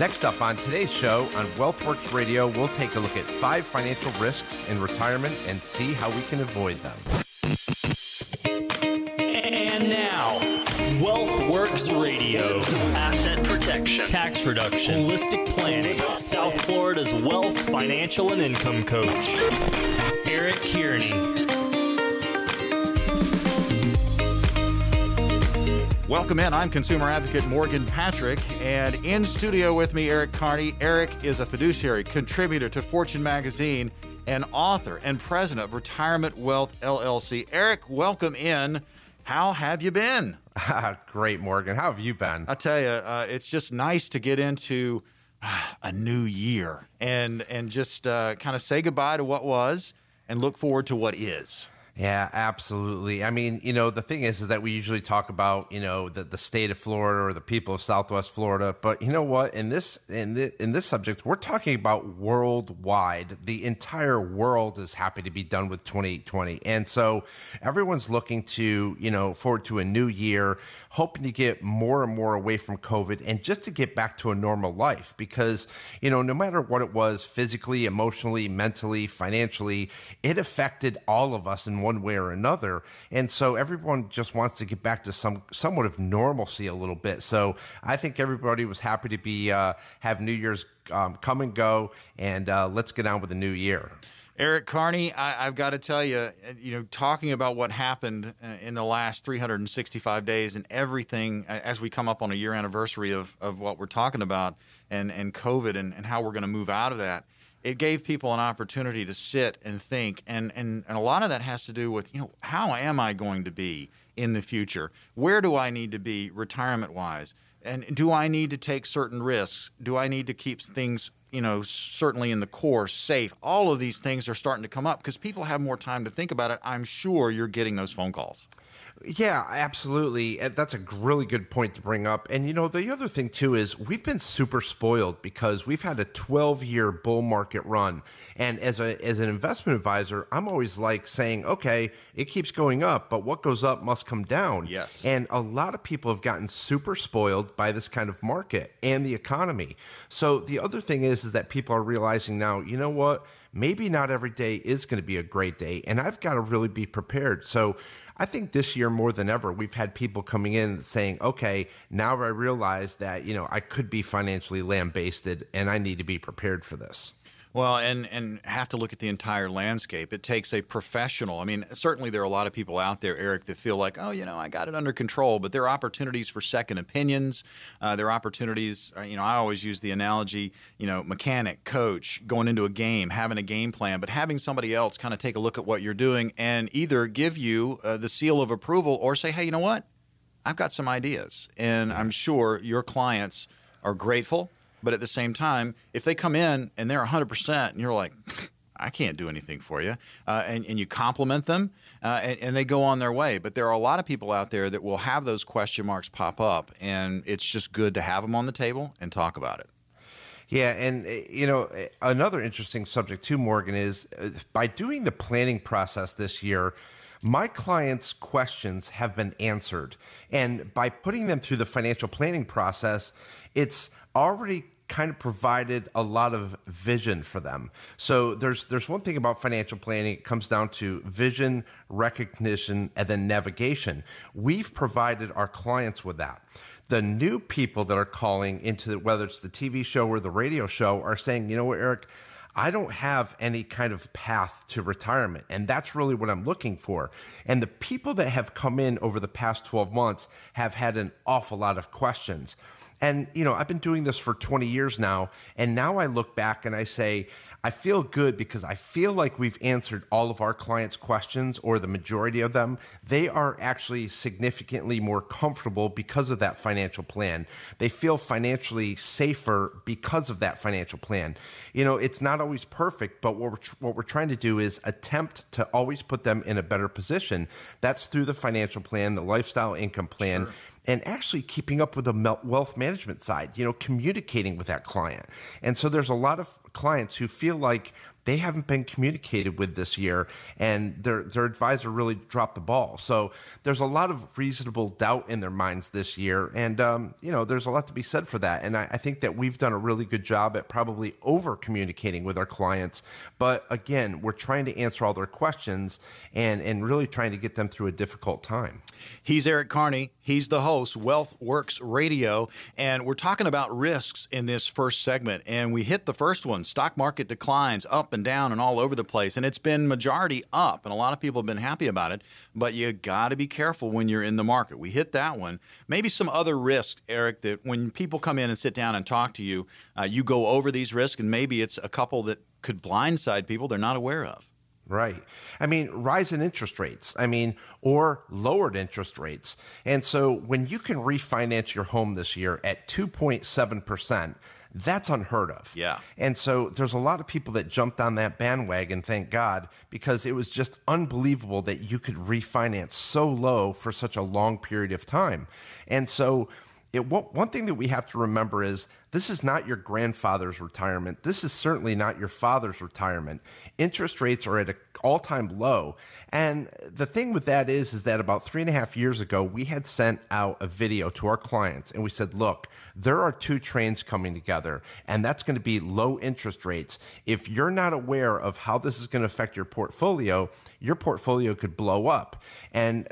Next up on today's show on WealthWorks Radio, we'll take a look at five financial risks in retirement and see how we can avoid them. And now, WealthWorks Radio. Asset protection. Tax reduction. Holistic planning. South Florida's wealth, financial, and income coach. Eric Kearney. Welcome in. I'm consumer advocate Morgan Patrick, and in studio with me, Eric Carney. Eric is a fiduciary, contributor to Fortune magazine, and author and president of Retirement Wealth LLC. Eric, welcome in. How have you been? Great, Morgan. How have you been? I tell you, uh, it's just nice to get into uh, a new year and and just uh, kind of say goodbye to what was and look forward to what is. Yeah, absolutely. I mean, you know, the thing is, is that we usually talk about, you know, the, the state of Florida or the people of Southwest Florida, but you know what? In this in the, in this subject, we're talking about worldwide. The entire world is happy to be done with 2020, and so everyone's looking to, you know, forward to a new year, hoping to get more and more away from COVID and just to get back to a normal life. Because you know, no matter what it was, physically, emotionally, mentally, financially, it affected all of us in one way or another. And so everyone just wants to get back to some somewhat of normalcy a little bit. So I think everybody was happy to be uh, have New Year's um, come and go, and uh, let's get on with the new year. Eric Carney, I, have got to tell you, uh, you know, talking about what happened uh, in the last 365 days and everything as we come up on a year anniversary of, of what we're talking about and, and COVID and, and how we're going to move out of that it gave people an opportunity to sit and think and, and and a lot of that has to do with you know how am i going to be in the future? Where do i need to be retirement wise and do i need to take certain risks? Do i need to keep things you know certainly in the core safe all of these things are starting to come up because people have more time to think about it. I'm sure you're getting those phone calls yeah, absolutely. That's a really good point to bring up. And you know, the other thing too is we've been super spoiled because we've had a 12-year bull market run. And as a as an investment advisor, I'm always like saying, "Okay, it keeps going up, but what goes up must come down." Yes. And a lot of people have gotten super spoiled by this kind of market and the economy. So the other thing is is that people are realizing now, you know what? Maybe not every day is going to be a great day, and I've got to really be prepared. So I think this year more than ever, we've had people coming in saying, okay, now I realize that, you know, I could be financially lambasted and I need to be prepared for this. Well, and and have to look at the entire landscape. It takes a professional. I mean, certainly there are a lot of people out there, Eric, that feel like, oh, you know, I got it under control. But there are opportunities for second opinions. Uh, there are opportunities. Uh, you know, I always use the analogy, you know, mechanic, coach, going into a game, having a game plan, but having somebody else kind of take a look at what you're doing and either give you uh, the seal of approval or say, hey, you know what, I've got some ideas, and I'm sure your clients are grateful but at the same time, if they come in and they're 100% and you're like, I can't do anything for you, uh, and, and you compliment them, uh, and, and, they go on their way. But there are a lot of people out there that will have those question marks pop up, and it's just good to have them on the table and talk about it. Yeah, and uh, you know uh, another interesting subject too, Morgan, is uh, by doing the planning process this year. My clients' questions have been answered. And by putting them through the financial planning process, it's already kind of provided a lot of vision for them. So there's there's one thing about financial planning it comes down to vision, recognition and then navigation. We've provided our clients with that. The new people that are calling into the, whether it's the TV show or the radio show are saying, "You know what, Eric, I don't have any kind of path to retirement. And that's really what I'm looking for. And the people that have come in over the past 12 months have had an awful lot of questions. And, you know, I've been doing this for 20 years now. And now I look back and I say, I feel good because I feel like we've answered all of our clients' questions or the majority of them. They are actually significantly more comfortable because of that financial plan. They feel financially safer because of that financial plan. You know, it's not always perfect, but what we're, what we're trying to do is attempt to always put them in a better position. That's through the financial plan, the lifestyle income plan. Sure and actually keeping up with the wealth management side, you know, communicating with that client. And so there's a lot of clients who feel like they haven't been communicated with this year, and their their advisor really dropped the ball. So there's a lot of reasonable doubt in their minds this year, and um, you know there's a lot to be said for that. And I, I think that we've done a really good job at probably over communicating with our clients. But again, we're trying to answer all their questions and and really trying to get them through a difficult time. He's Eric Carney. He's the host, Wealth Works Radio, and we're talking about risks in this first segment. And we hit the first one: stock market declines up and down and all over the place, and it's been majority up, and a lot of people have been happy about it. But you got to be careful when you're in the market. We hit that one. Maybe some other risks, Eric, that when people come in and sit down and talk to you, uh, you go over these risks, and maybe it's a couple that could blindside people they're not aware of. Right. I mean, rise in interest rates. I mean, or lowered interest rates. And so when you can refinance your home this year at 2.7%, that's unheard of. Yeah. And so there's a lot of people that jumped on that bandwagon, thank God, because it was just unbelievable that you could refinance so low for such a long period of time. And so it, one thing that we have to remember is this is not your grandfather's retirement. This is certainly not your father's retirement. Interest rates are at an all-time low, and the thing with that is, is that about three and a half years ago, we had sent out a video to our clients, and we said, "Look, there are two trains coming together, and that's going to be low interest rates. If you're not aware of how this is going to affect your portfolio, your portfolio could blow up." And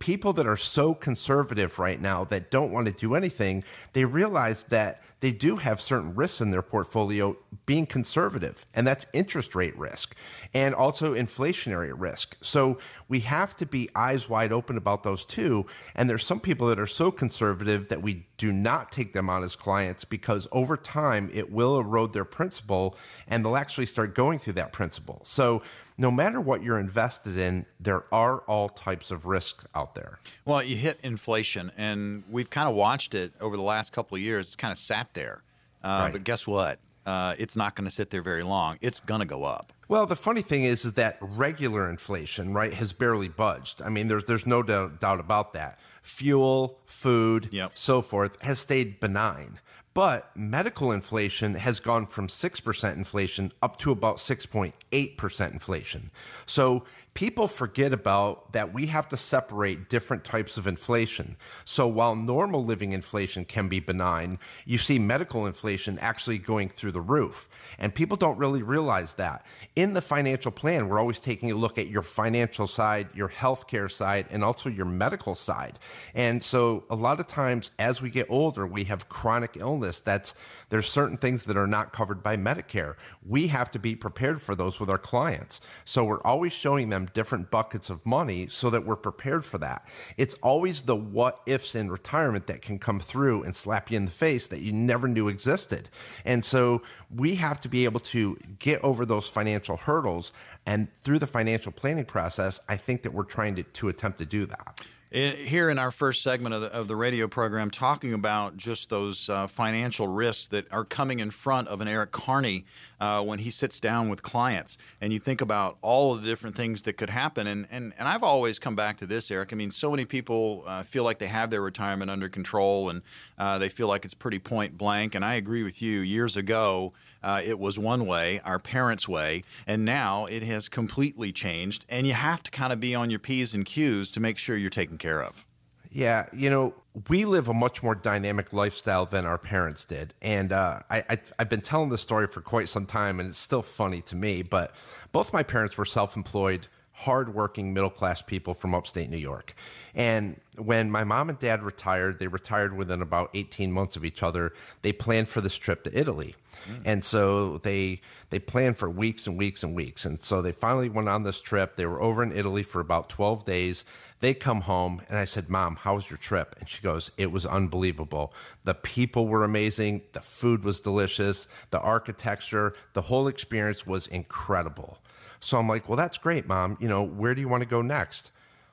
people that are so conservative right now that don't want to do anything, they realize that they do have certain risks in their portfolio being conservative, and that's interest rate risk and also inflationary risk. So we have to be eyes wide open about those two. And there's some people that are so conservative that we do not take them on as clients because over time it will erode their principal and they'll actually start going through that principal. So no matter what you're invested in, there are all types of risks out there. Well, you hit inflation, and we've kind of watched it over the last couple of years. It's kind of sat there. Uh, right. But guess what? Uh, it's not going to sit there very long. It's going to go up. Well, the funny thing is, is that regular inflation, right, has barely budged. I mean, there's there's no doubt, doubt about that. Fuel, food, yep. so forth, has stayed benign. But medical inflation has gone from 6% inflation up to about 6.8% inflation. So people forget about that we have to separate different types of inflation. So while normal living inflation can be benign, you see medical inflation actually going through the roof. And people don't really realize that. In the financial plan, we're always taking a look at your financial side, your healthcare side, and also your medical side. And so a lot of times as we get older, we have chronic illness that's there's certain things that are not covered by Medicare. We have to be prepared for those with our clients. So we're always showing them different buckets of money so that we're prepared for that. It's always the what ifs in retirement that can come through and slap you in the face that you never knew existed. And so we have to be able to get over those financial hurdles. And through the financial planning process, I think that we're trying to, to attempt to do that here in our first segment of the, of the radio program, talking about just those uh, financial risks that are coming in front of an Eric Carney uh, when he sits down with clients. And you think about all of the different things that could happen. And, and, and I've always come back to this, Eric. I mean, so many people uh, feel like they have their retirement under control and uh, they feel like it's pretty point blank. And I agree with you. Years ago, uh, it was one way, our parents' way, and now it has completely changed. And you have to kind of be on your P's and Q's to make sure you're taken care of. Yeah, you know, we live a much more dynamic lifestyle than our parents did, and uh, I, I have been telling this story for quite some time, and it's still funny to me. But both my parents were self-employed hardworking middle class people from upstate New York. And when my mom and dad retired, they retired within about 18 months of each other. They planned for this trip to Italy. Mm. And so they they planned for weeks and weeks and weeks. And so they finally went on this trip. They were over in Italy for about 12 days. They come home and I said, "Mom, how was your trip?" And she goes, "It was unbelievable. The people were amazing, the food was delicious, the architecture, the whole experience was incredible." So I'm like, well, that's great, mom. You know, where do you want to go next?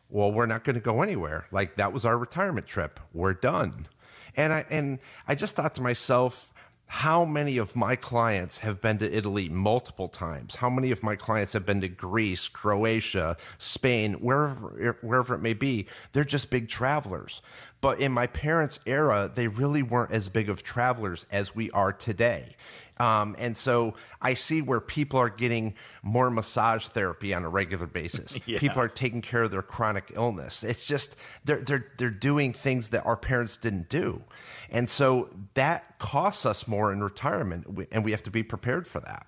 Well, we're not going to go anywhere. Like that was our retirement trip. We're done. And I and I just thought to myself, how many of my clients have been to Italy multiple times? How many of my clients have been to Greece, Croatia, Spain, wherever wherever it may be? They're just big travelers. But in my parents' era, they really weren't as big of travelers as we are today. Um, and so I see where people are getting more massage therapy on a regular basis. Yeah. People are taking care of their chronic illness. It's just they're they're they're doing things that our parents didn't do, and so that costs us more in retirement, and we have to be prepared for that.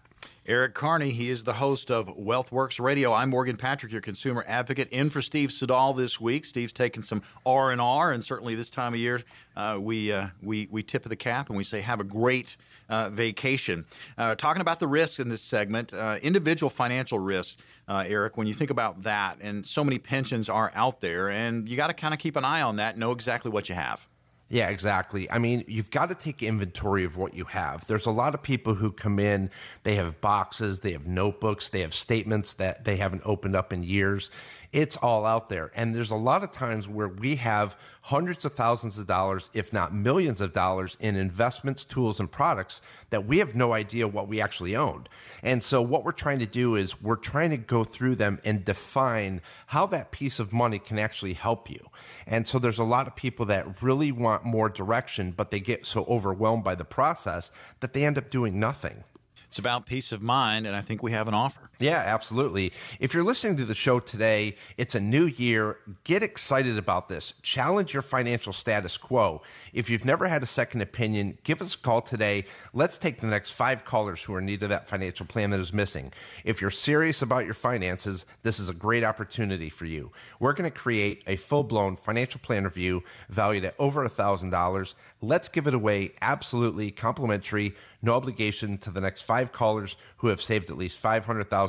Eric Carney, he is the host of WealthWorks Radio. I'm Morgan Patrick, your consumer advocate, in for Steve Siddall this week. Steve's taking some R and R, and certainly this time of year, uh, we uh, we we tip of the cap and we say have a great uh, vacation. Uh, talking about the risks in this segment, uh, individual financial risks, uh, Eric. When you think about that, and so many pensions are out there, and you got to kind of keep an eye on that, know exactly what you have. Yeah, exactly. I mean, you've got to take inventory of what you have. There's a lot of people who come in, they have boxes, they have notebooks, they have statements that they haven't opened up in years. It's all out there. And there's a lot of times where we have hundreds of thousands of dollars, if not millions of dollars, in investments, tools, and products that we have no idea what we actually owned. And so, what we're trying to do is we're trying to go through them and define how that piece of money can actually help you. And so, there's a lot of people that really want more direction, but they get so overwhelmed by the process that they end up doing nothing. It's about peace of mind, and I think we have an offer. Yeah, absolutely. If you're listening to the show today, it's a new year. Get excited about this. Challenge your financial status quo. If you've never had a second opinion, give us a call today. Let's take the next five callers who are in need of that financial plan that is missing. If you're serious about your finances, this is a great opportunity for you. We're going to create a full blown financial plan review valued at over $1,000. Let's give it away absolutely complimentary, no obligation to the next five callers who have saved at least $500,000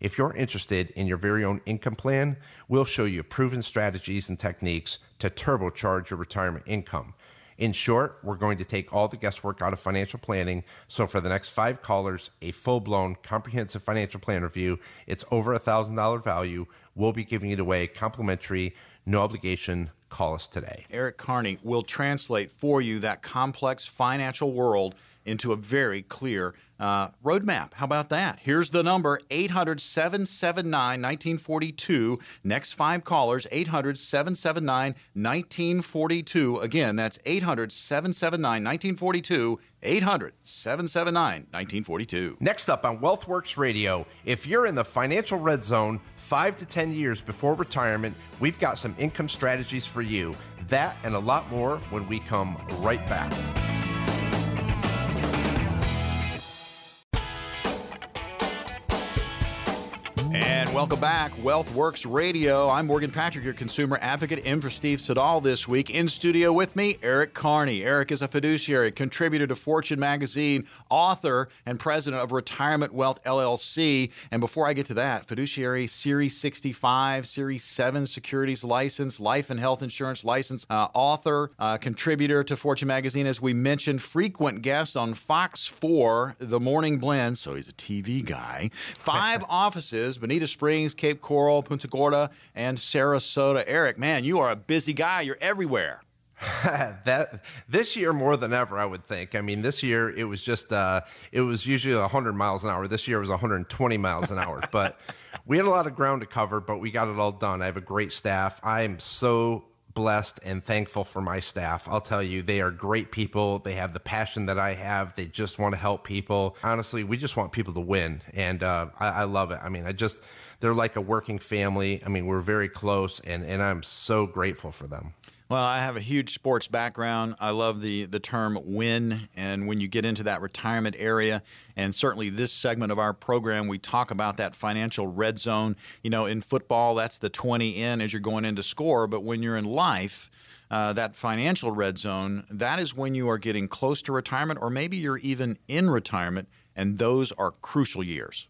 If you're interested in your very own income plan, we'll show you proven strategies and techniques to turbocharge your retirement income. In short, we're going to take all the guesswork out of financial planning. So, for the next five callers, a full blown comprehensive financial plan review, it's over a $1,000 value. We'll be giving it away complimentary, no obligation. Call us today. Eric Carney will translate for you that complex financial world into a very clear uh, roadmap. How about that? Here's the number 800 779 1942. Next five callers 800 779 1942. Again, that's 800 779 1942. 800 779 1942. Next up on WealthWorks Radio, if you're in the financial red zone five to 10 years before retirement, we've got some income strategies for you. That and a lot more when we come right back. Welcome back, Wealth Works Radio. I'm Morgan Patrick, your consumer advocate, in for Steve Siddall this week. In studio with me, Eric Carney. Eric is a fiduciary, contributor to Fortune Magazine, author, and president of Retirement Wealth LLC. And before I get to that, fiduciary Series 65, Series 7 securities license, life and health insurance license, uh, author, uh, contributor to Fortune Magazine, as we mentioned, frequent guest on Fox 4, The Morning Blend. So he's a TV guy. Five offices Bonita Springs, Cape Coral, Punta Gorda, and Sarasota. Eric, man, you are a busy guy. You're everywhere. that this year more than ever, I would think. I mean, this year it was just uh, it was usually 100 miles an hour. This year it was 120 miles an hour. But we had a lot of ground to cover, but we got it all done. I have a great staff. I am so blessed and thankful for my staff. I'll tell you, they are great people. They have the passion that I have. They just want to help people. Honestly, we just want people to win, and uh, I, I love it. I mean, I just they're like a working family. I mean, we're very close, and and I'm so grateful for them. Well, I have a huge sports background. I love the the term win, and when you get into that retirement area, and certainly this segment of our program, we talk about that financial red zone. You know, in football, that's the 20 in as you're going into score, but when you're in life, uh, that financial red zone, that is when you are getting close to retirement, or maybe you're even in retirement, and those are crucial years.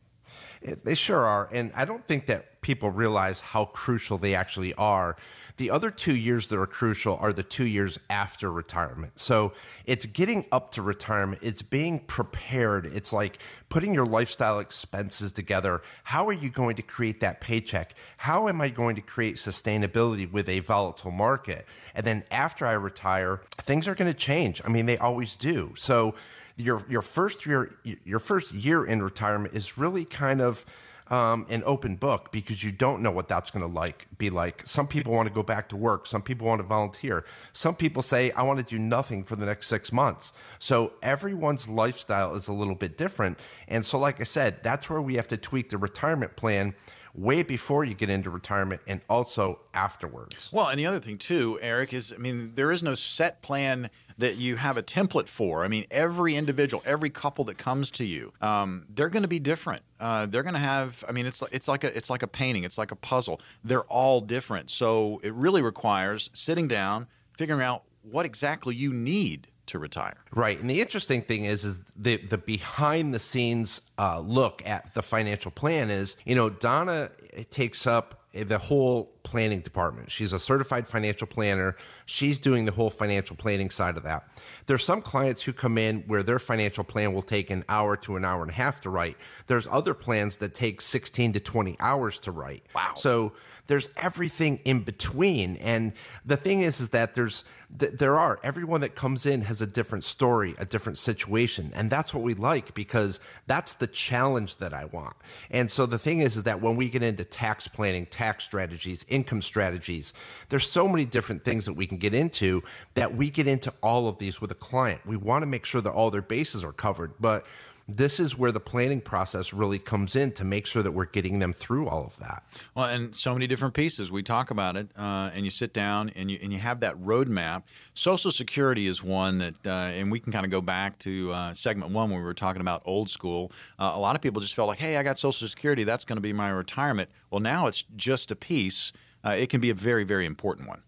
They sure are. And I don't think that people realize how crucial they actually are. The other two years that are crucial are the two years after retirement. So it's getting up to retirement, it's being prepared. It's like putting your lifestyle expenses together. How are you going to create that paycheck? How am I going to create sustainability with a volatile market? And then after I retire, things are going to change. I mean, they always do. So your your first year your first year in retirement is really kind of um, an open book because you don't know what that's going to like be like. Some people want to go back to work. Some people want to volunteer. Some people say I want to do nothing for the next six months. So everyone's lifestyle is a little bit different. And so, like I said, that's where we have to tweak the retirement plan way before you get into retirement and also afterwards. Well, and the other thing too, Eric, is I mean, there is no set plan that you have a template for. I mean, every individual, every couple that comes to you, um, they're going to be different. Uh, they're going to have. I mean, it's it's like a it's like a painting. It's like a puzzle. They're all different. So it really requires sitting down, figuring out what exactly you need to retire. Right. And the interesting thing is, is the the behind the scenes uh, look at the financial plan is, you know, Donna takes up the whole planning department. She's a certified financial planner. She's doing the whole financial planning side of that. There's some clients who come in where their financial plan will take an hour to an hour and a half to write. There's other plans that take 16 to 20 hours to write. Wow. So there's everything in between. And the thing is, is that there's there are everyone that comes in has a different story, a different situation, and that's what we like because that's the challenge that I want. And so the thing is, is that when we get into tax planning, tax strategies, income strategies, there's so many different things that we can get into that we get into all of these with a client. We want to make sure that all their bases are covered, but this is where the planning process really comes in to make sure that we're getting them through all of that. Well, and so many different pieces. We talk about it, uh, and you sit down and you and you have that roadmap. Social Security is one that, uh, and we can kind of go back to uh, segment one when we were talking about old school. Uh, a lot of people just felt like, hey, I got Social Security, that's going to be my retirement. Well, now it's just a piece. Uh, it can be a very, very important one.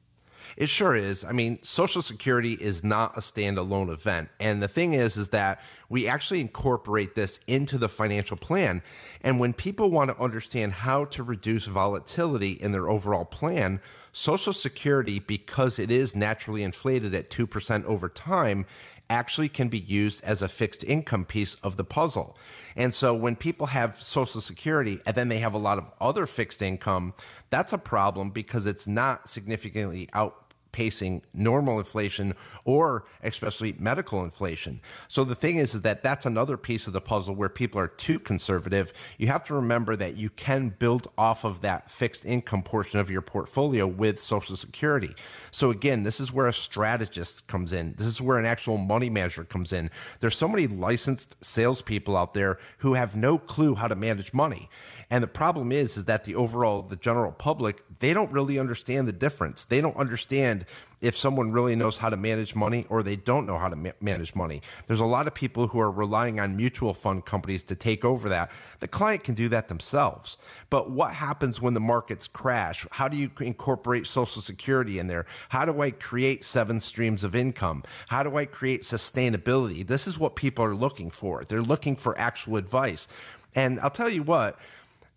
It sure is. I mean, Social Security is not a standalone event. And the thing is, is that we actually incorporate this into the financial plan. And when people want to understand how to reduce volatility in their overall plan, Social Security, because it is naturally inflated at 2% over time, actually can be used as a fixed income piece of the puzzle. And so when people have Social Security and then they have a lot of other fixed income, that's a problem because it's not significantly out outpacing normal inflation or especially medical inflation. So the thing is, is that that's another piece of the puzzle where people are too conservative. You have to remember that you can build off of that fixed income portion of your portfolio with Social Security. So again, this is where a strategist comes in. This is where an actual money manager comes in. There's so many licensed salespeople out there who have no clue how to manage money. And the problem is, is that the overall, the general public, they don't really understand the difference. They don't understand if someone really knows how to manage money or they don't know how to ma- manage money. There's a lot of people who are relying on mutual fund companies to take over that. The client can do that themselves. But what happens when the markets crash? How do you incorporate Social Security in there? How do I create seven streams of income? How do I create sustainability? This is what people are looking for. They're looking for actual advice. And I'll tell you what,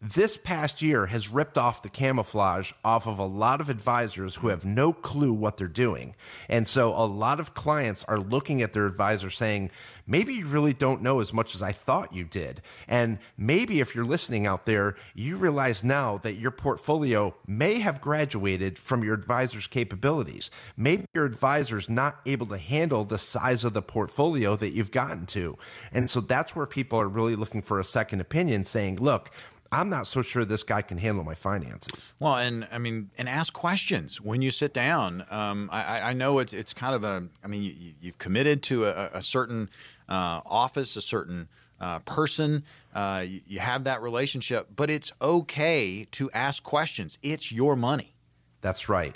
this past year has ripped off the camouflage off of a lot of advisors who have no clue what they're doing. And so a lot of clients are looking at their advisor saying, maybe you really don't know as much as I thought you did. And maybe if you're listening out there, you realize now that your portfolio may have graduated from your advisor's capabilities. Maybe your advisor's not able to handle the size of the portfolio that you've gotten to. And so that's where people are really looking for a second opinion saying, look, I'm not so sure this guy can handle my finances. Well, and I mean, and ask questions when you sit down. Um, I, I, know it's it's kind of a. I mean, you, have committed to a, a certain uh, office, a certain uh, person. Uh, you, you have that relationship, but it's okay to ask questions. It's your money. That's right.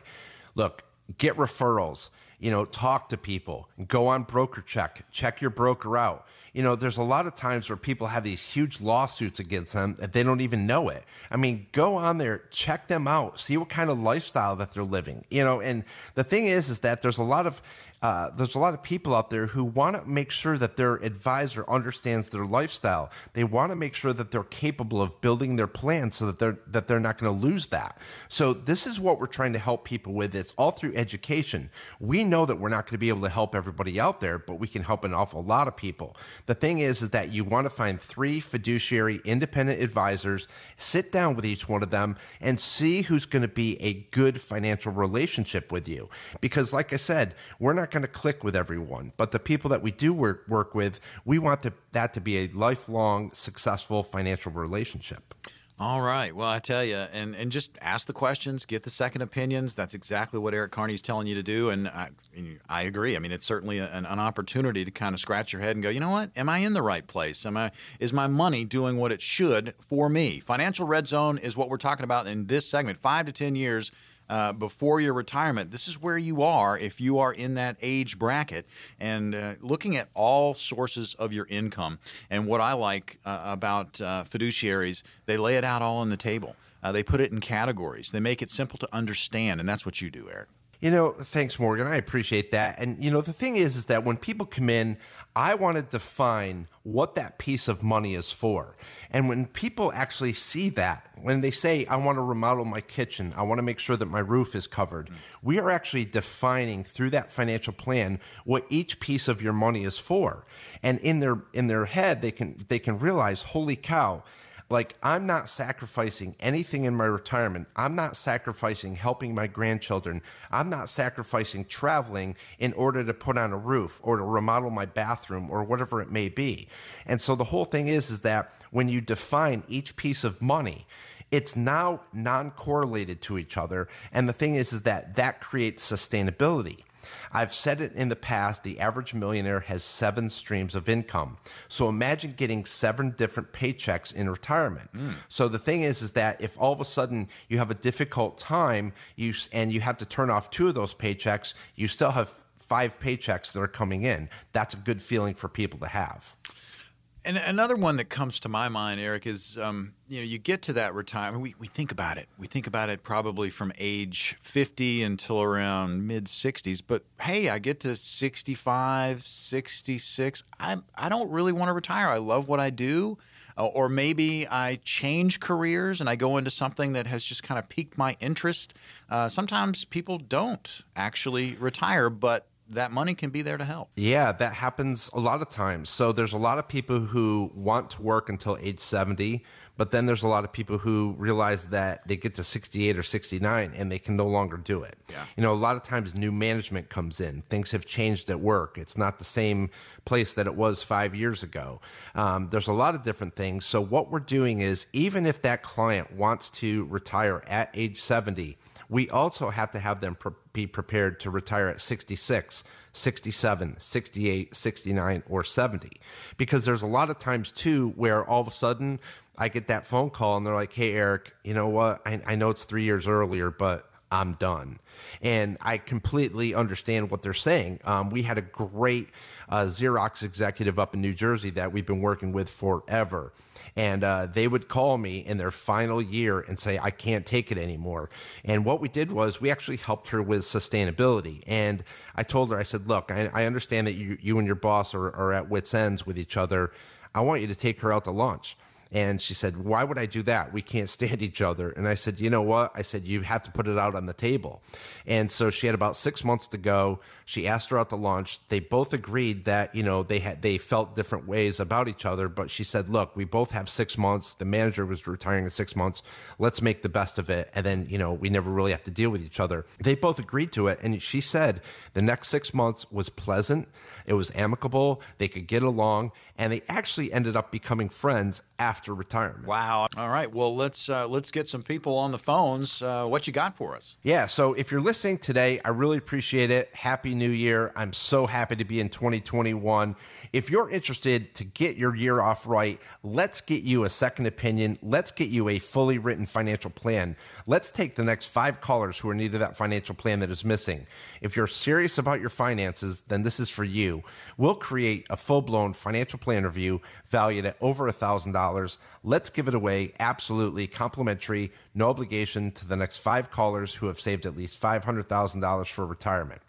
Look, get referrals. You know, talk to people. Go on BrokerCheck check your broker out you know, there's a lot of times where people have these huge lawsuits against them that they don't even know it. I mean, go on there, check them out, see what kind of lifestyle that they're living, you know. And the thing is, is that there's a lot of uh, there's a lot of people out there who want to make sure that their advisor understands their lifestyle. They want to make sure that they're capable of building their plan so that they're that they're not going to lose that. So this is what we're trying to help people with. It's all through education. We know that we're not going to be able to help everybody out there, but we can help an awful lot of people. The thing is, is that you want to find three fiduciary independent advisors, sit down with each one of them, and see who's going to be a good financial relationship with you. Because, like I said, we're not going to click with everyone, but the people that we do work, work with, we want that to be a lifelong, successful financial relationship. All right. Well, I tell you, and, and just ask the questions, get the second opinions. That's exactly what Eric Carney's telling you to do. And I, I agree. I mean, it's certainly an, an opportunity to kind of scratch your head and go, you know what? Am I in the right place? Am I is my money doing what it should for me? Financial red zone is what we're talking about in this segment. Five to ten years uh, before your retirement. This is where you are if you are in that age bracket and uh, looking at all sources of your income. And what I like uh, about uh, fiduciaries, they lay it out all on the table. Uh, they put it in categories. They make it simple to understand, and that's what you do, Eric. You know, thanks, Morgan. I appreciate that. And you know, the thing is, is that when people come in, I want to define what that piece of money is for. And when people actually see that, when they say, I want to remodel my kitchen, I want to make sure that my roof is covered, we are actually defining through that financial plan what each piece of your money is for. And in their in their head, they can they can realize, holy cow like, I'm not sacrificing anything in my retirement. I'm not sacrificing helping my grandchildren. I'm not sacrificing traveling in order to put on a roof or to remodel my bathroom or whatever it may be. And so the whole thing is, is that when you define each piece of money, it's now non-correlated to each other and the thing is is that that creates sustainability I've said it in the past the average millionaire has seven streams of income. So imagine getting seven different paychecks in retirement. Mm. So the thing is, is that if all of a sudden you have a difficult time you, and you have to turn off two of those paychecks, you still have five paychecks that are coming in. That's a good feeling for people to have. And another one that comes to my mind, Eric, is um, you know you get to that retirement. We we think about it. We think about it probably from age fifty until around mid sixties. But hey, I get to 65, 66. I I don't really want to retire. I love what I do. Uh, or maybe I change careers and I go into something that has just kind of piqued my interest. Uh, sometimes people don't actually retire, but that money can be there to help. Yeah, that happens a lot of times. So there's a lot of people who want to work until age 70, but then there's a lot of people who realize that they get to 68 or 69 and they can no longer do it. Yeah. You know, a lot of times new management comes in. Things have changed at work. It's not the same place that it was five years ago. Um, there's a lot of different things. So what we're doing is even if that client wants to retire at age 70, we also have to have them pre- be prepared to retire at 66, 67, 68, 69, or 70. Because there's a lot of times, too, where all of a sudden I get that phone call and they're like, hey, Eric, you know what? I, I know it's three years earlier, but I'm done. And I completely understand what they're saying. Um, we had a great uh, Xerox executive up in New Jersey that we've been working with forever. And uh, they would call me in their final year and say, I can't take it anymore. And what we did was we actually helped her with sustainability. And I told her, I said, Look, I, I understand that you, you and your boss are, are at wits' ends with each other. I want you to take her out to lunch. And she said, Why would I do that? We can't stand each other. And I said, You know what? I said, You have to put it out on the table. And so she had about six months to go. She asked her out to lunch. They both agreed that, you know, they had they felt different ways about each other. But she said, Look, we both have six months. The manager was retiring in six months. Let's make the best of it. And then, you know, we never really have to deal with each other. They both agreed to it. And she said the next six months was pleasant. It was amicable. They could get along. And they actually ended up becoming friends after retirement. Wow. All right. Well, let's uh, let's get some people on the phones. Uh, what you got for us? Yeah. So if you're listening today, I really appreciate it. Happy New Year. I'm so happy to be in 2021. If you're interested to get your year off right, let's get you a second opinion. Let's get you a fully written financial plan. Let's take the next five callers who are needed that financial plan that is missing. If you're serious about your finances, then this is for you. We'll create a full blown financial plan review valued at over $1,000. Let's give it away absolutely complimentary, no obligation to the next five callers who have saved at least $500,000 for retirement.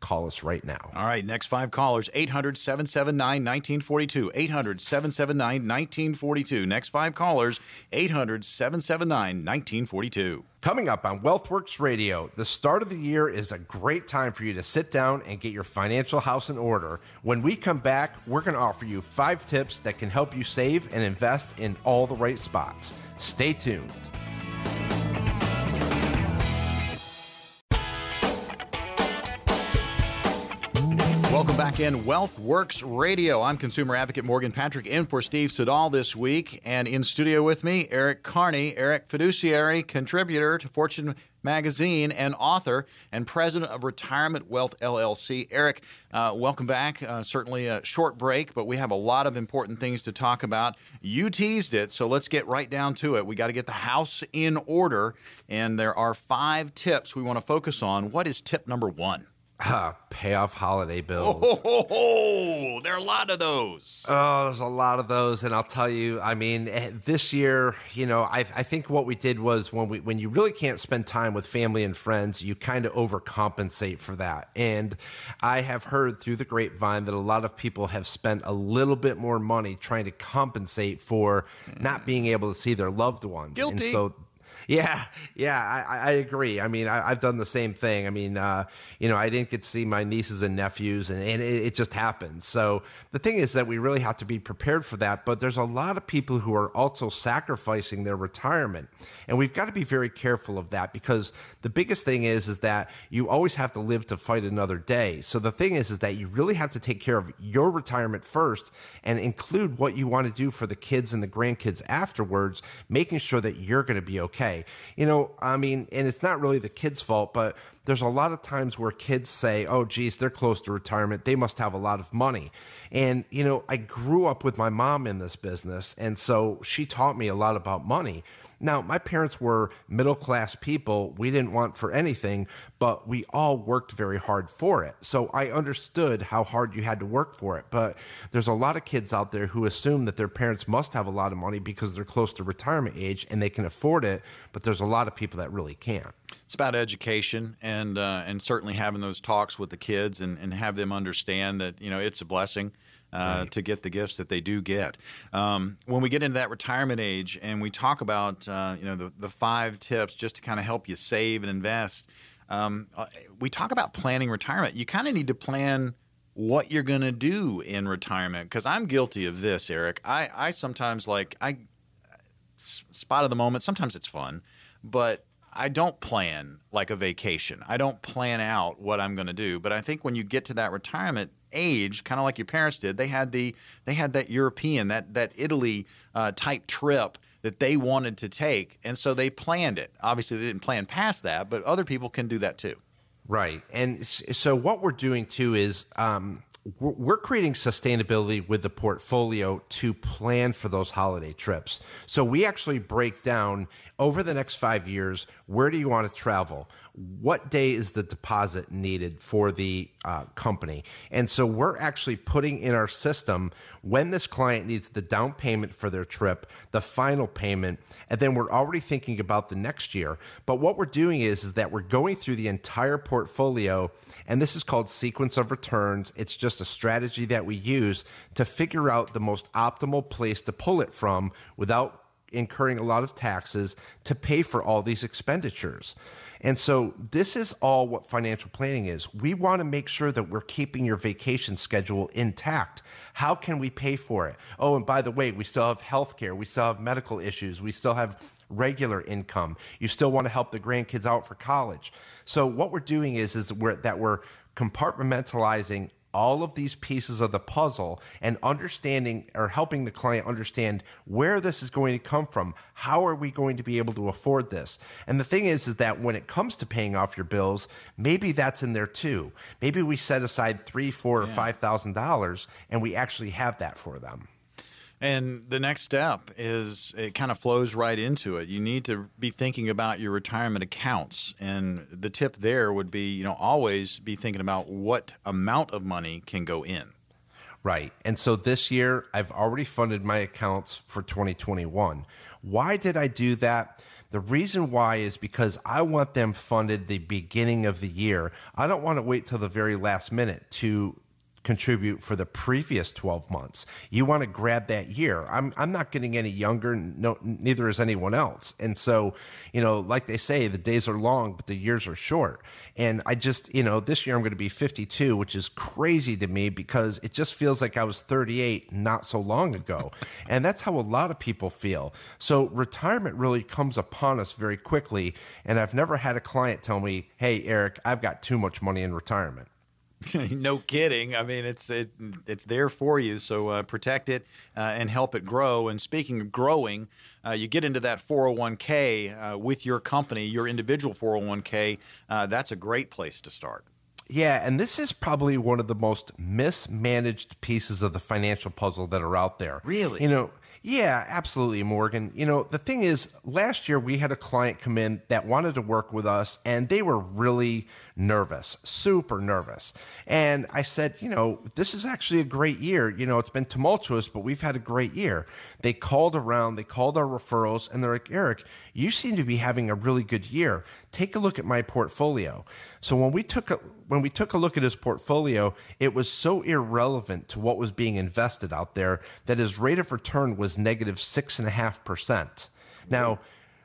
Call us right now. All right, next five callers 800 779 1942. 800 779 1942. Next five callers 800 779 1942. Coming up on WealthWorks Radio, the start of the year is a great time for you to sit down and get your financial house in order. When we come back, we're going to offer you five tips that can help you save and invest in all the right spots. Stay tuned. In Wealth Works Radio. I'm consumer advocate Morgan Patrick in for Steve Siddall this week. And in studio with me, Eric Carney. Eric, fiduciary, contributor to Fortune magazine, and author and president of Retirement Wealth LLC. Eric, uh, welcome back. Uh, certainly a short break, but we have a lot of important things to talk about. You teased it, so let's get right down to it. We got to get the house in order, and there are five tips we want to focus on. What is tip number one? Uh, pay off holiday bills. Oh, ho, ho. there are a lot of those. Oh, there's a lot of those, and I'll tell you. I mean, eh, this year, you know, I, I think what we did was when we when you really can't spend time with family and friends, you kind of overcompensate for that. And I have heard through the grapevine that a lot of people have spent a little bit more money trying to compensate for not being able to see their loved ones. Guilty. And so yeah, yeah, I, I agree. I mean, I, have done the same thing. I mean, uh, you know, I didn't get to see my nieces and nephews, and, and it, it, just happened. So the thing is that we really have to be prepared for that. But there's a lot of people who are also sacrificing their retirement, and we've got to be very careful of that because the biggest thing is is that you always have to live to fight another day. So the thing is is that you really have to take care of your retirement first and include what you want to do for the kids and the grandkids afterwards, making sure that you're going to be okay. You know, I mean, and it's not really the kids' fault, but there's a lot of times where kids say, oh, geez, they're close to retirement. They must have a lot of money. And, you know, I grew up with my mom in this business. And so she taught me a lot about money. Now, my parents were middle class people. We didn't want for anything, but we all worked very hard for it. So I understood how hard you had to work for it. But there's a lot of kids out there who assume that their parents must have a lot of money because they're close to retirement age and they can afford it. But there's a lot of people that really can't. It's about education and uh, and certainly having those talks with the kids and, and have them understand that you know it's a blessing uh, right. to get the gifts that they do get. Um, when we get into that retirement age and we talk about uh, you know the, the five tips just to kind of help you save and invest, um, uh, we talk about planning retirement. You kind of need to plan what you're going to do in retirement because I'm guilty of this, Eric. I, I sometimes like I spot of the moment. Sometimes it's fun, but I don't plan like a vacation. I don't plan out what I'm going to do. But I think when you get to that retirement age, kind of like your parents did, they had the they had that European that that Italy uh, type trip that they wanted to take, and so they planned it. Obviously, they didn't plan past that, but other people can do that too. Right, and so what we're doing too is um, we're creating sustainability with the portfolio to plan for those holiday trips. So we actually break down over the next five years where do you want to travel? what day is the deposit needed for the uh, company? And so we're actually putting in our system when this client needs the down payment for their trip, the final payment, and then we're already thinking about the next year. But what we're doing is, is that we're going through the entire portfolio, and this is called sequence of returns. It's just a strategy that we use to figure out the most optimal place to pull it from without incurring a lot of taxes to pay for all these expenditures. And so, this is all what financial planning is. We want to make sure that we're keeping your vacation schedule intact. How can we pay for it? Oh, and by the way, we still have health care, we still have medical issues, we still have regular income. You still want to help the grandkids out for college. So, what we're doing is, is we're, that we're compartmentalizing all of these pieces of the puzzle and understanding or helping the client understand where this is going to come from. How are we going to be able to afford this? And the thing is is that when it comes to paying off your bills maybe that's in there too. Maybe we set aside three four or five thousand dollars and we actually have that for them and the next step is it kind of flows right into it. You need to be thinking about your retirement accounts. And the tip there would be, you know, always be thinking about what amount of money can go in. Right. And so this year, I've already funded my accounts for 2021. Why did I do that? The reason why is because I want them funded the beginning of the year. I don't want to wait till the very last minute to contribute for the previous 12 months. You want to grab that year. I'm, I'm not getting any younger, no, neither is anyone else. And so, you know, like they say, the days are long, but the years are short. And I just, you know, this year I'm going to be 52, which is crazy to me because it just feels like I was 38 not so long ago. and that's how a lot of people feel. So retirement really comes upon us very quickly. And I've never had a client tell me, hey, Eric, I've got too much money in retirement. no kidding. I mean, it's it, it's there for you. So uh, protect it uh, and help it grow. And speaking of growing, uh, you get into that 401k uh, with your company, your individual 401k. Uh, that's a great place to start. Yeah, and this is probably one of the most mismanaged pieces of the financial puzzle that are out there. Really? You know, yeah, absolutely, Morgan. You know, the thing is, last year we had a client come in that wanted to work with us, and they were really nervous, super nervous. And I said, you know, this is actually a great year. You know, it's been tumultuous, but we've had a great year. They called around, they called our referrals, and they're like, Eric, you seem to be having a really good year. Take a look at my portfolio. So when we took a when we took a look at his portfolio, it was so irrelevant to what was being invested out there that his rate of return was negative six and a half percent. Now,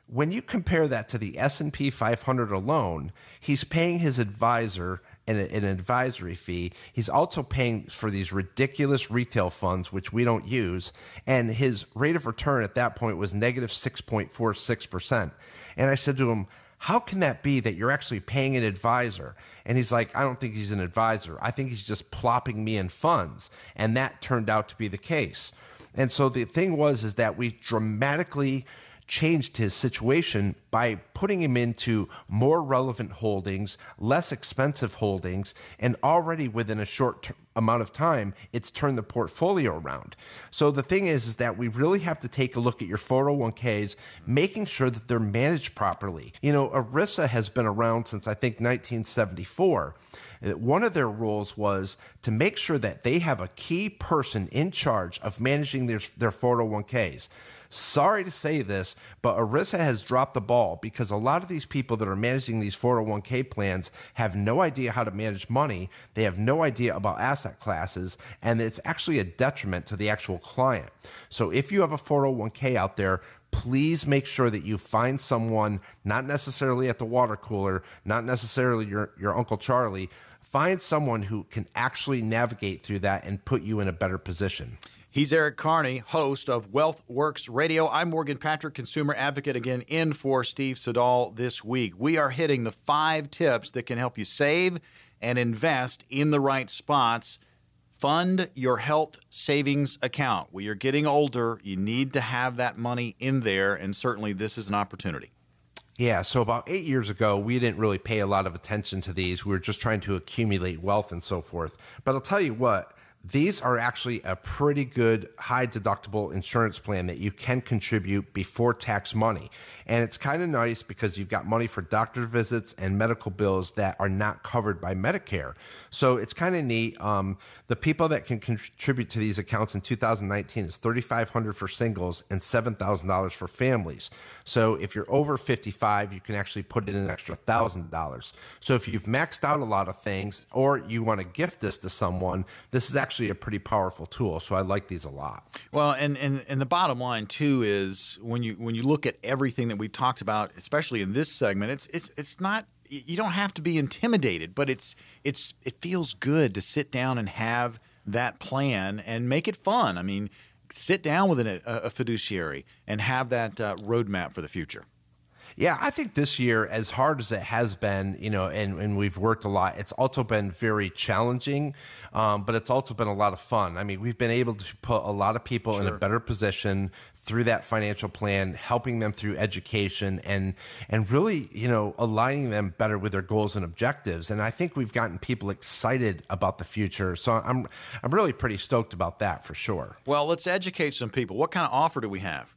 when you compare that to the S&P 500 alone, he's paying his advisor an, an, advisory fee. He's also paying for these ridiculous retail funds, which we don't use. And his rate of return at that point was negative 6.46%. And I said to him, How can that be that you're actually paying an advisor? And he's like, I don't think he's an advisor. I think he's just plopping me in funds. And that turned out to be the case. And so the thing was, is that we dramatically changed his situation by putting him into more relevant holdings, less expensive holdings, and already within a short t- amount of time, it's turned the portfolio around. So the thing is, is that we really have to take a look at your 401ks, making sure that they're managed properly. You know, ERISA has been around since I think 1974 one of their rules was to make sure that they have a key person in charge of managing their, their 401ks. Sorry to say this, but ERISA has dropped the ball because a lot of these people that are managing these 401k plans have no idea how to manage money. They have no idea about asset classes, and it's actually a detriment to the actual client. So if you have a 401k out there, please make sure that you find someone, not necessarily at the water cooler, not necessarily your, your Uncle Charlie, find someone who can actually navigate through that and put you in a better position. He's Eric Carney, host of Wealth Works Radio. I'm Morgan Patrick, consumer advocate, again in for Steve Siddall this week. We are hitting the five tips that can help you save and invest in the right spots. Fund your health savings account. We are getting older. You need to have that money in there, and certainly this is an opportunity. Yeah, so about eight years ago, we didn't really pay a lot of attention to these. We were just trying to accumulate wealth and so forth. But I'll tell you what, these are actually a pretty good high deductible insurance plan that you can contribute before tax money. And it's kind of nice because you've got money for doctor visits and medical bills that are not covered by Medicare. So it's kind of neat. Um, the people that can contribute to these accounts in 2019 is 3500 for singles and $7,000 for families. So if you're over 55, you can actually put in an extra $1,000. So if you've maxed out a lot of things or you want to gift this to someone, this is actually actually a pretty powerful tool. So I like these a lot. Well, and, and and the bottom line too is when you when you look at everything that we've talked about, especially in this segment, it's it's it's not you don't have to be intimidated, but it's it's it feels good to sit down and have that plan and make it fun. I mean, sit down with an, a, a fiduciary and have that uh, roadmap for the future. Yeah, I think this year, as hard as it has been, you know, and, and we've worked a lot, it's also been very challenging, um, but it's also been a lot of fun. I mean, we've been able to put a lot of people sure. in a better position through that financial plan, helping them through education and and really, you know, aligning them better with their goals and objectives. And I think we've gotten people excited about the future. So I'm I'm really pretty stoked about that for sure. Well, let's educate some people. What kind of offer do we have?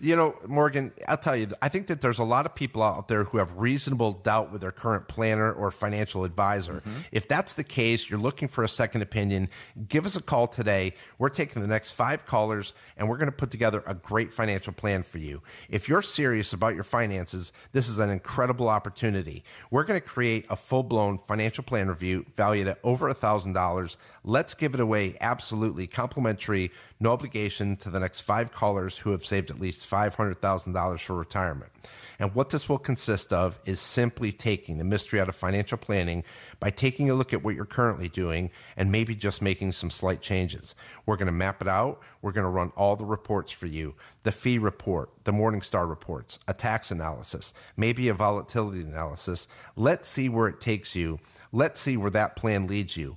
You know, Morgan, I'll tell you, I think that there's a lot of people out there who have reasonable doubt with their current planner or financial advisor. Mm-hmm. If that's the case, you're looking for a second opinion, give us a call today. We're taking the next five callers and we're going to put together a great financial plan for you. If you're serious about your finances, this is an incredible opportunity. We're going to create a full blown financial plan review valued at over $1,000. Let's give it away absolutely complimentary, no obligation to the next five callers who have saved at least $500,000 for retirement. And what this will consist of is simply taking the mystery out of financial planning by taking a look at what you're currently doing and maybe just making some slight changes. We're going to map it out. We're going to run all the reports for you the fee report, the Morningstar reports, a tax analysis, maybe a volatility analysis. Let's see where it takes you. Let's see where that plan leads you.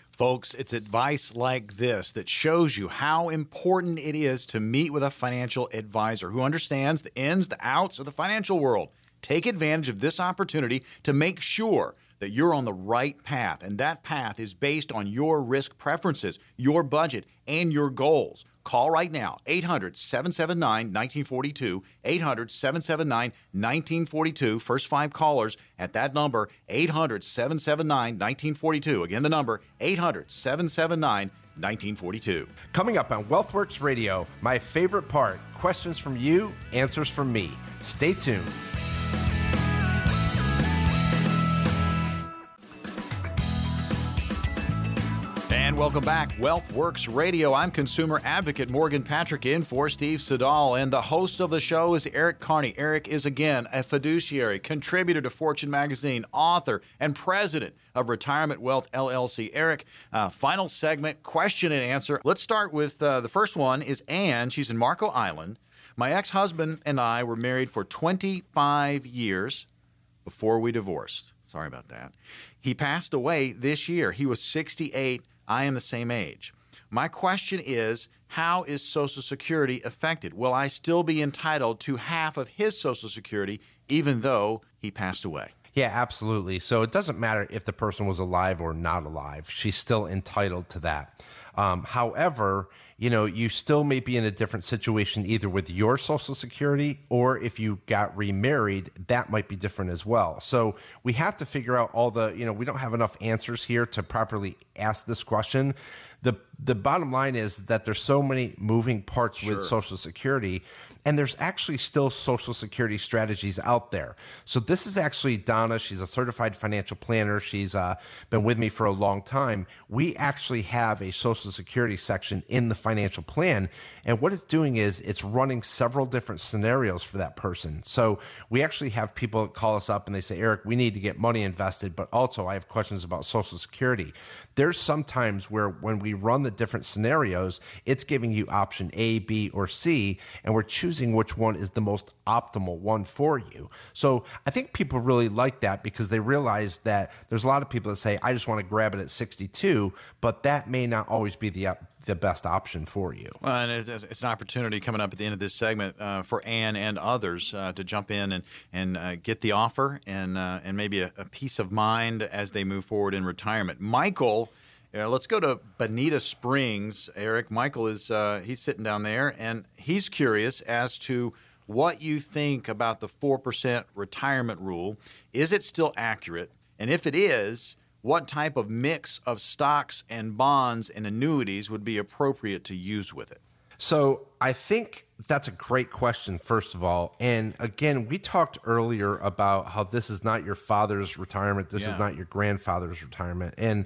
Folks, it's advice like this that shows you how important it is to meet with a financial advisor who understands the ins, the outs of the financial world. Take advantage of this opportunity to make sure that you're on the right path, and that path is based on your risk preferences, your budget, and your goals. Call right now, 800 779 1942. 800 779 1942. First five callers at that number, 800 779 1942. Again, the number, 800 779 1942. Coming up on WealthWorks Radio, my favorite part questions from you, answers from me. Stay tuned. And welcome back. Wealth Works Radio. I'm consumer advocate Morgan Patrick in for Steve Siddall. And the host of the show is Eric Carney. Eric is again a fiduciary, contributor to Fortune magazine, author, and president of Retirement Wealth LLC. Eric, uh, final segment, question and answer. Let's start with uh, the first one is Anne. She's in Marco Island. My ex husband and I were married for 25 years before we divorced. Sorry about that. He passed away this year. He was 68 I am the same age. My question is how is Social Security affected? Will I still be entitled to half of his Social Security even though he passed away? Yeah, absolutely. So it doesn't matter if the person was alive or not alive, she's still entitled to that. Um, however, you know, you still may be in a different situation either with your Social Security or if you got remarried, that might be different as well. So we have to figure out all the, you know, we don't have enough answers here to properly ask this question. The the bottom line is that there's so many moving parts sure. with Social Security and there's actually still Social Security strategies out there. So this is actually Donna. She's a certified financial planner. She's uh, been with me for a long time. We actually have a Social Security section in the financial plan, and what it's doing is it's running several different scenarios for that person. So we actually have people call us up and they say, Eric, we need to get money invested, but also I have questions about Social Security. There's sometimes where when we run the different scenarios, it's giving you option A, B, or C, and we're choosing choosing which one is the most optimal one for you. So I think people really like that because they realize that there's a lot of people that say, I just want to grab it at 62, but that may not always be the the best option for you. Well, and it's, it's, an opportunity coming up at the end of this segment uh, for Anne and others uh, to jump in and and uh, get the offer and uh, and maybe a, a, peace of mind as they move forward in retirement. Michael Yeah, let's go to Bonita Springs. Eric Michael is uh, he's sitting down there, and he's curious as to what you think about the four percent retirement rule. Is it still accurate? And if it is, what type of mix of stocks and bonds and annuities would be appropriate to use with it? So I think that's a great question, first of all. And again, we talked earlier about how this is not your father's retirement, this Yeah. is not your grandfather's retirement. And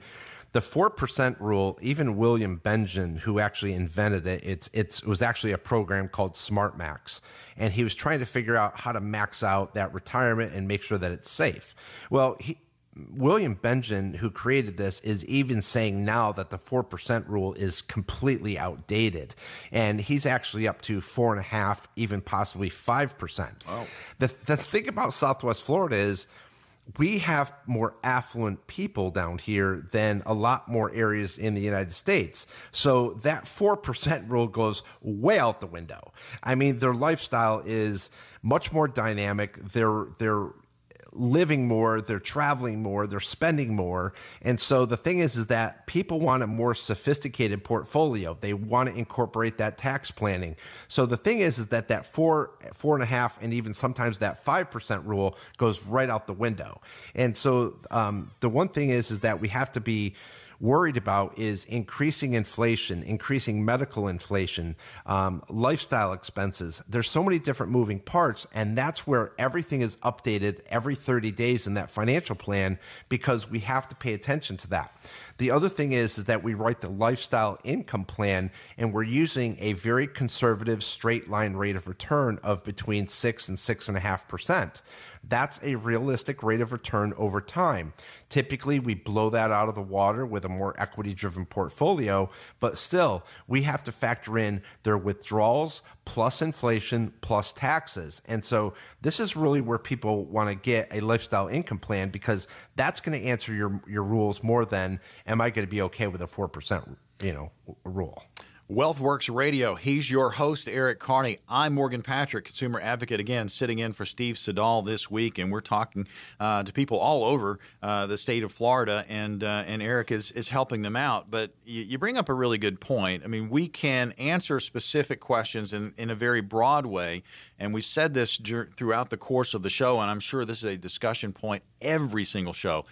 the 4% rule, even William Bengen, who actually invented it, it's, it's, it was actually a program called Smart Max. And he was trying to figure out how to max out that retirement and make sure that it's safe. Well, he, William Bengen, who created this, is even saying now that the 4% rule is completely outdated. And he's actually up to four and a half, even possibly 5%. Wow. The, the thing about Southwest Florida is we have more affluent people down here than a lot more areas in the United States. So that 4% rule goes way out the window. I mean, their lifestyle is much more dynamic. They're, they're, living more, they're traveling more, they're spending more. And so the thing is, is that people want a more sophisticated portfolio. They want to incorporate that tax planning. So the thing is, is that that four, four and a half, and even sometimes that 5% rule goes right out the window. And so um, the one thing is, is that we have to be worried about is increasing inflation, increasing medical inflation, um, lifestyle expenses. There's so many different moving parts, and that's where everything is updated every 30 days in that financial plan because we have to pay attention to that. The other thing is, is that we write the lifestyle income plan and we're using a very conservative straight line rate of return of between six and six and a half percent. That's a realistic rate of return over time. Typically, we blow that out of the water with a more equity driven portfolio, but still, we have to factor in their withdrawals plus inflation plus taxes. And so, this is really where people want to get a lifestyle income plan because that's going to answer your, your rules more than am I going to be okay with a 4%, you know, rule. WealthWorks Radio. He's your host, Eric Carney. I'm Morgan Patrick, consumer advocate, again, sitting in for Steve Siddall this week, and we're talking uh, to people all over uh, the state of Florida, and uh, and Eric is is helping them out. But you, you bring up a really good point. I mean, we can answer specific questions in, in a very broad way, and we've said this dur- throughout the course of the show, and I'm sure this is a discussion point every single show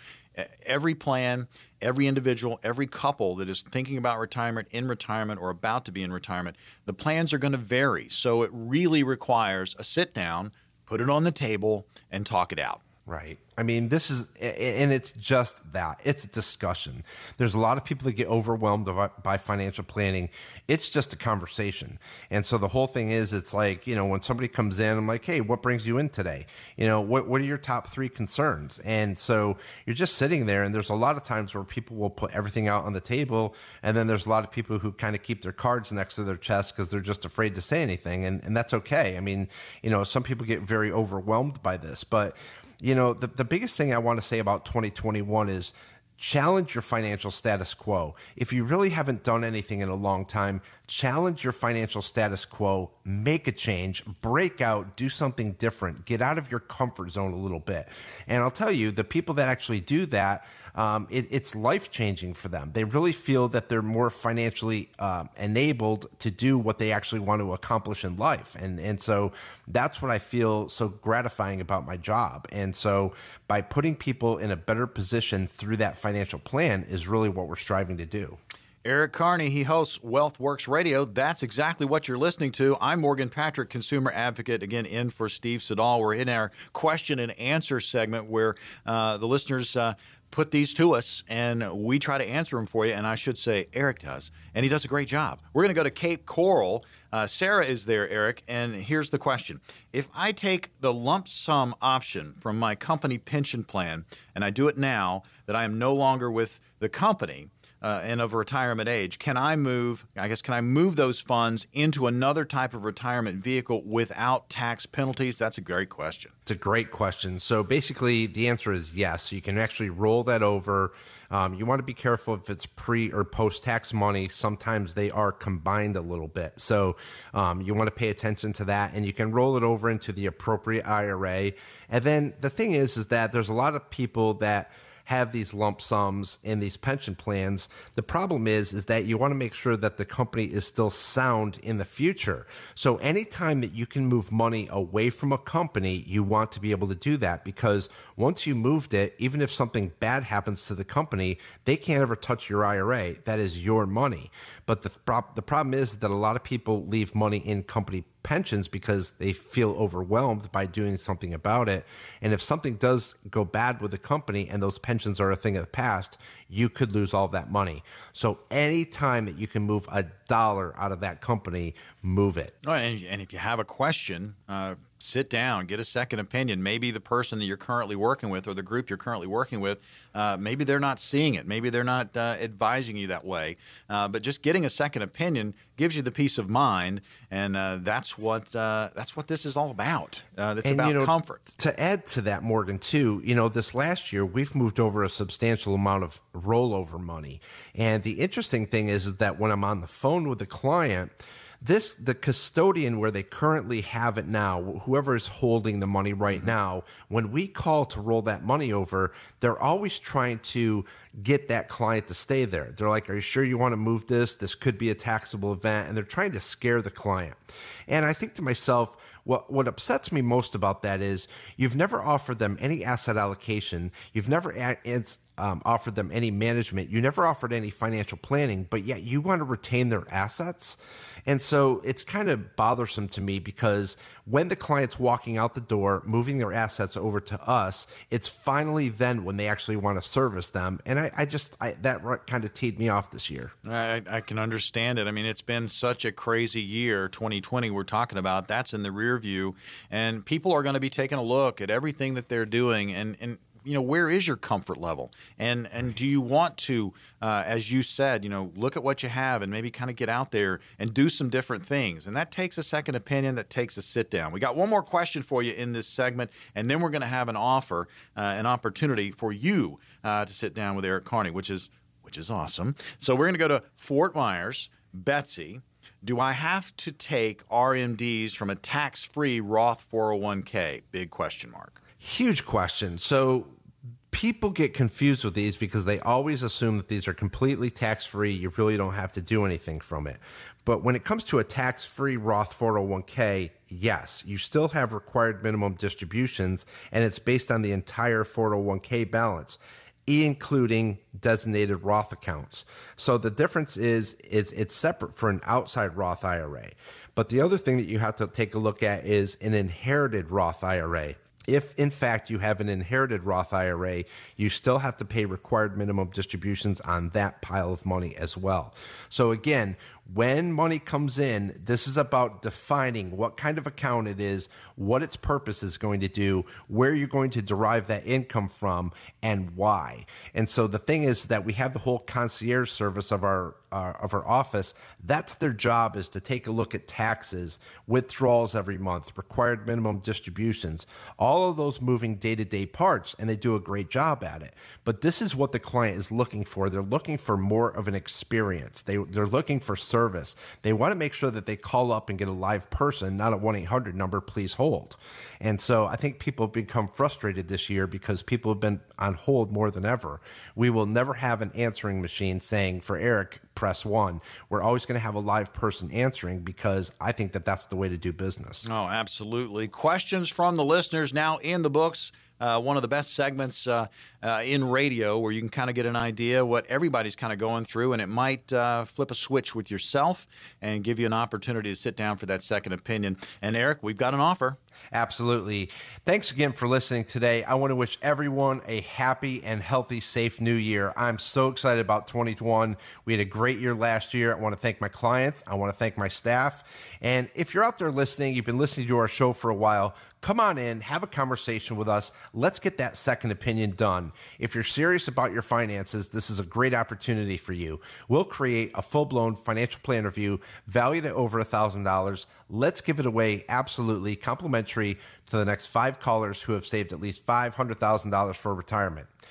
every plan, every individual, every couple that is thinking about retirement, in retirement, or about to be in retirement, the plans are going to vary. So it really requires a sit down, put it on the table, and talk it out. Right. I mean, this is, and it's just that. It's a discussion. There's a lot of people that get overwhelmed by financial planning. It's just a conversation. And so the whole thing is, it's like, you know, when somebody comes in, I'm like, hey, what brings you in today? You know, what, what are your top three concerns? And so you're just sitting there, and there's a lot of times where people will put everything out on the table. And then there's a lot of people who kind of keep their cards next to their chest because they're just afraid to say anything. And, and that's okay. I mean, you know, some people get very overwhelmed by this, but you know, the, the biggest thing I want to say about 2021 is challenge your financial status quo. If you really haven't done anything in a long time, challenge your financial status quo, make a change, break out, do something different, get out of your comfort zone a little bit. And I'll tell you, the people that actually do that, um, it, it's life changing for them. They really feel that they're more financially um, enabled to do what they actually want to accomplish in life, and and so that's what I feel so gratifying about my job. And so by putting people in a better position through that financial plan is really what we're striving to do. Eric Carney, he hosts WealthWorks Radio. That's exactly what you're listening to. I'm Morgan Patrick, consumer advocate, again, in for Steve Siddall. We're in our question and answer segment where uh, the listeners uh, put these to us and we try to answer them for you. And I should say, Eric does, and he does a great job. We're going to go to Cape Coral. Uh, Sarah is there, Eric, and here's the question If I take the lump sum option from my company pension plan and I do it now that I am no longer with the company, uh, and of retirement age, can I move? I guess can I move those funds into another type of retirement vehicle without tax penalties? That's a great question. It's a great question. So basically, the answer is yes. You can actually roll that over. Um, you want to be careful if it's pre or post tax money. Sometimes they are combined a little bit. So um, you want to pay attention to that and you can roll it over into the appropriate IRA. And then the thing is, is that there's a lot of people that have these lump sums in these pension plans. The problem is is that you want to make sure that the company is still sound in the future. So anytime that you can move money away from a company, you want to be able to do that because once you moved it, even if something bad happens to the company, they can't ever touch your IRA. That is your money. But the, the problem is that a lot of people leave money in company pensions because they feel overwhelmed by doing something about it. And if something does go bad with the company and those pensions are a thing of the past, you could lose all that money. So anytime that you can move a dollar out of that company, move it. And, and if you have a question, uh, sit down, get a second opinion. Maybe the person that you're currently working with or the group you're currently working with, uh, maybe they're not seeing it. Maybe they're not uh, advising you that way. Uh, but just getting a second opinion gives you the peace of mind, and uh, that's what uh, that's what this is all about. Uh, it's And, about you know, comfort. To add to that, Morgan, too, you know, this last year we've moved over a substantial amount of rollover money. And the interesting thing is, is that when I'm on the phone with the client, this the custodian where they currently have it now whoever is holding the money right Mm-hmm. now when we call to roll that money over they're always trying to get that client to stay there they're like are you sure you want to move this this could be a taxable event and they're trying to scare the client and i think to myself what what upsets me most about that is you've never offered them any asset allocation. You've never it's, um, offered them any management. You never offered any financial planning, but yet you want to retain their assets. And so it's kind of bothersome to me because when the client's walking out the door, moving their assets over to us, it's finally then when they actually want to service them. And I, I just I, that kind of teed me off this year. I, I can understand it. I mean, it's been such a crazy year, 2020. We're talking about that's in the rear view, and people are going to be taking a look at everything that they're doing, and and you know where is your comfort level, and and do you want to, uh, as you said, you know, look at what you have and maybe kind of get out there and do some different things, and that takes a second opinion. That takes a sit down. We got one more question for you in this segment, and then we're going to have an offer, uh, an opportunity for you uh, to sit down with Eric Carney, which is which is awesome. So we're going to go to Fort Myers. Betsy, do I have to take RMDs from a tax-free Roth 401k? Big question mark. Huge question. So people get confused with these because they always assume that these are completely tax free. You really don't have to do anything from it. But when it comes to a tax free Roth 401k, yes, you still have required minimum distributions, and it's based on the entire 401k balance including designated Roth accounts. So the difference is is it's separate for an outside Roth IRA. But the other thing that you have to take a look at is an inherited Roth IRA. If in fact you have an inherited Roth IRA, you still have to pay required minimum distributions on that pile of money as well. So again, when money comes in, this is about defining what kind of account it is, what its purpose is going to do, where you're going to derive that income from, and why. And so the thing is that we have the whole concierge service of our uh, of our office. That's their job is to take a look at taxes, withdrawals every month, required minimum distributions, all of those moving day to day parts, and they do a great job at it. But this is what the client is looking for. They're looking for more of an experience. They they're looking for service. They want to make sure that they call up and get a live person, not a 1 800 number, please hold. And so I think people have become frustrated this year because people have been on hold more than ever. We will never have an answering machine saying, for Eric, press one. We're always going to have a live person answering because I think that that's the way to do business. Oh, absolutely. Questions from the listeners now in the books. Uh, one of the best segments uh, uh, in radio where you can kind of get an idea what everybody's kind of going through, and it might uh, flip a switch with yourself and give you an opportunity to sit down for that second opinion. And Eric, we've got an offer. Absolutely. Thanks again for listening today. I want to wish everyone a happy and healthy, safe new year. I'm so excited about 2021. We had a great year last year. I want to thank my clients. I want to thank my staff. And if you're out there listening, you've been listening to our show for a while, come on in, have a conversation with us. Let's get that second opinion done. If you're serious about your finances, this is a great opportunity for you. We'll create a full blown financial plan review valued at over $1,000. Let's give it away absolutely complimentary, to the next five callers who have saved at least $500,000 for retirement.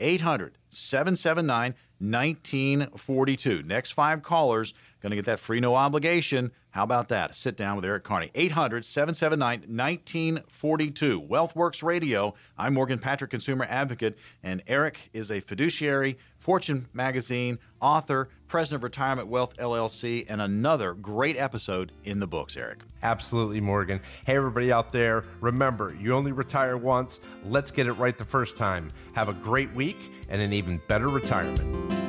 800 779 1942. Next five callers going to get that free no obligation. How about that? Sit down with Eric Carney. 800 779 1942. WealthWorks Radio. I'm Morgan Patrick, consumer advocate, and Eric is a fiduciary, Fortune magazine, author, president of Retirement Wealth LLC, and another great episode in the books, Eric. Absolutely, Morgan. Hey, everybody out there, remember, you only retire once. Let's get it right the first time. Have a great week and an even better retirement.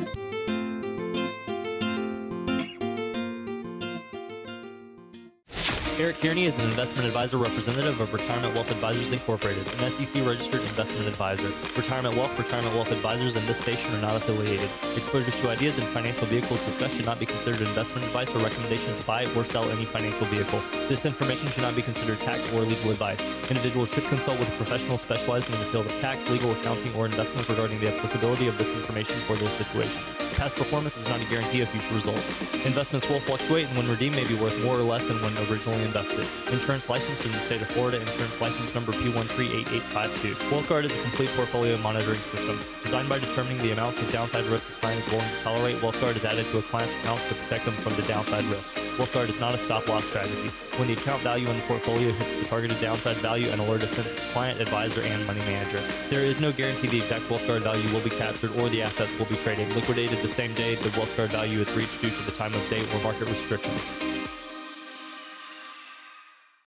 Eric Kearney is an investment advisor representative of Retirement Wealth Advisors Incorporated, an SEC registered investment advisor. Retirement Wealth, Retirement Wealth Advisors, and this station are not affiliated. Exposures to ideas and financial vehicles discussed should not be considered investment advice or recommendation to buy or sell any financial vehicle. This information should not be considered tax or legal advice. Individuals should consult with a professional specializing in the field of tax, legal, accounting, or investments regarding the applicability of this information for their situation. Past performance is not a guarantee of future results. Investments will fluctuate and when redeemed may be worth more or less than when originally invested. Insurance licensed in the state of Florida, insurance license number P138852. WealthGuard is a complete portfolio monitoring system designed by determining the amounts of downside risk a client is willing to tolerate. WealthGuard is added to a client's accounts to protect them from the downside risk. WealthGuard is not a stop loss strategy. When the account value in the portfolio hits the targeted downside value, an alert is sent to the client, advisor, and money manager. There is no guarantee the exact WealthGuard value will be captured or the assets will be traded, liquidated same day the WealthGuard value is reached due to the time of date or market restrictions.